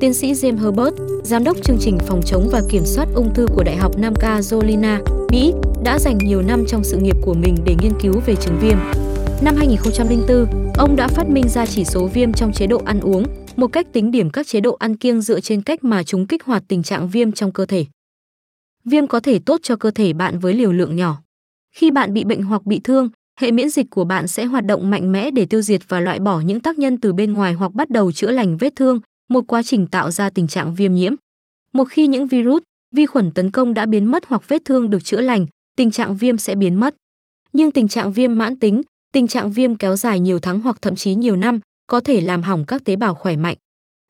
Tiến sĩ James Herbert, giám đốc chương trình phòng chống và kiểm soát ung thư của Đại học Nam Carolina, Mỹ, đã dành nhiều năm trong sự nghiệp của mình để nghiên cứu về chứng viêm. Năm 2004, ông đã phát minh ra chỉ số viêm trong chế độ ăn uống, một cách tính điểm các chế độ ăn kiêng dựa trên cách mà chúng kích hoạt tình trạng viêm trong cơ thể. Viêm có thể tốt cho cơ thể bạn với liều lượng nhỏ. Khi bạn bị bệnh hoặc bị thương, hệ miễn dịch của bạn sẽ hoạt động mạnh mẽ để tiêu diệt và loại bỏ những tác nhân từ bên ngoài hoặc bắt đầu chữa lành vết thương, một quá trình tạo ra tình trạng viêm nhiễm. Một khi những virus, vi khuẩn tấn công đã biến mất hoặc vết thương được chữa lành, tình trạng viêm sẽ biến mất. Nhưng tình trạng viêm mãn tính, tình trạng viêm kéo dài nhiều tháng hoặc thậm chí nhiều năm, có thể làm hỏng các tế bào khỏe mạnh.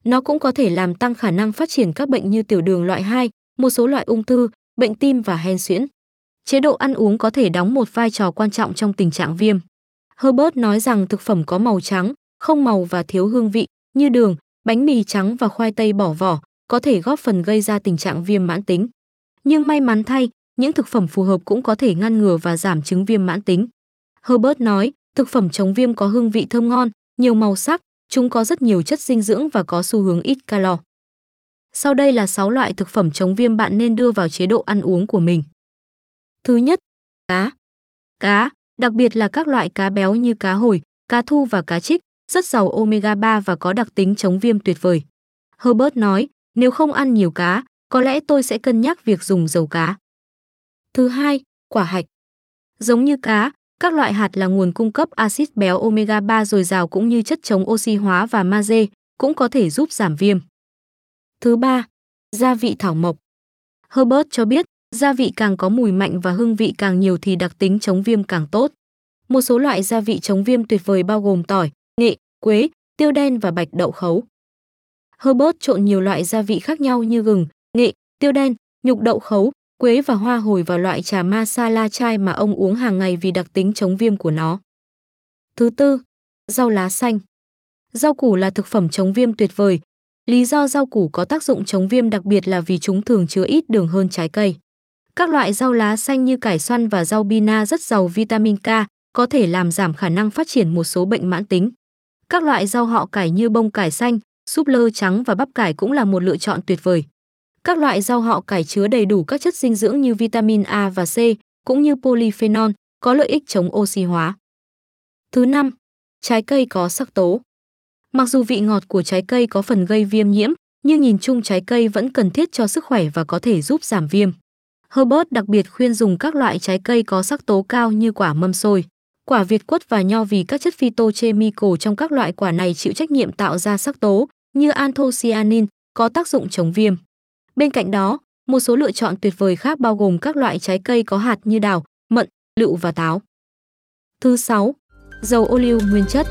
Nó cũng có thể làm tăng khả năng phát triển các bệnh như tiểu đường loại 2, một số loại ung thư, bệnh tim và hen suyễn. Chế độ ăn uống có thể đóng một vai trò quan trọng trong tình trạng viêm. Herbert nói rằng thực phẩm có màu trắng, không màu và thiếu hương vị như đường, bánh mì trắng và khoai tây bỏ vỏ có thể góp phần gây ra tình trạng viêm mãn tính. Nhưng may mắn thay, những thực phẩm phù hợp cũng có thể ngăn ngừa và giảm chứng viêm mãn tính. Herbert nói, thực phẩm chống viêm có hương vị thơm ngon, nhiều màu sắc, chúng có rất nhiều chất dinh dưỡng và có xu hướng ít calo. Sau đây là 6 loại thực phẩm chống viêm bạn nên đưa vào chế độ ăn uống của mình. Thứ nhất, cá. Cá, đặc biệt là các loại cá béo như cá hồi, cá thu và cá trích, rất giàu omega 3 và có đặc tính chống viêm tuyệt vời. Herbert nói, nếu không ăn nhiều cá, có lẽ tôi sẽ cân nhắc việc dùng dầu cá. Thứ hai, quả hạch. Giống như cá, các loại hạt là nguồn cung cấp axit béo omega 3 dồi dào cũng như chất chống oxy hóa và magie, cũng có thể giúp giảm viêm. Thứ ba, gia vị thảo mộc. Herbert cho biết, gia vị càng có mùi mạnh và hương vị càng nhiều thì đặc tính chống viêm càng tốt. Một số loại gia vị chống viêm tuyệt vời bao gồm tỏi, nghệ, quế, tiêu đen và bạch đậu khấu. Herbert trộn nhiều loại gia vị khác nhau như gừng, nghệ, tiêu đen, nhục đậu khấu, quế và hoa hồi vào loại trà masala chai mà ông uống hàng ngày vì đặc tính chống viêm của nó. Thứ tư, rau lá xanh. Rau củ là thực phẩm chống viêm tuyệt vời. Lý do rau củ có tác dụng chống viêm đặc biệt là vì chúng thường chứa ít đường hơn trái cây. Các loại rau lá xanh như cải xoăn và rau bina rất giàu vitamin K, có thể làm giảm khả năng phát triển một số bệnh mãn tính. Các loại rau họ cải như bông cải xanh, súp lơ trắng và bắp cải cũng là một lựa chọn tuyệt vời. Các loại rau họ cải chứa đầy đủ các chất dinh dưỡng như vitamin A và C, cũng như polyphenol, có lợi ích chống oxy hóa. Thứ năm, trái cây có sắc tố. Mặc dù vị ngọt của trái cây có phần gây viêm nhiễm, nhưng nhìn chung trái cây vẫn cần thiết cho sức khỏe và có thể giúp giảm viêm. Herbert đặc biệt khuyên dùng các loại trái cây có sắc tố cao như quả mâm xôi, quả việt quất và nho vì các chất phytochemical trong các loại quả này chịu trách nhiệm tạo ra sắc tố như anthocyanin có tác dụng chống viêm. Bên cạnh đó, một số lựa chọn tuyệt vời khác bao gồm các loại trái cây có hạt như đào, mận, lựu và táo. Thứ 6. Dầu ô liu nguyên chất.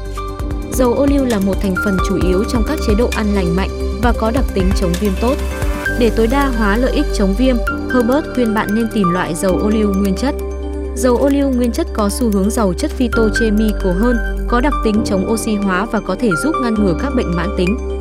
Dầu ô liu là một thành phần chủ yếu trong các chế độ ăn lành mạnh và có đặc tính chống viêm tốt. Để tối đa hóa lợi ích chống viêm, Herbert khuyên bạn nên tìm loại dầu ô liu nguyên chất. Dầu ô liu nguyên chất có xu hướng giàu chất phytochemical hơn, có đặc tính chống oxy hóa và có thể giúp ngăn ngừa các bệnh mãn tính.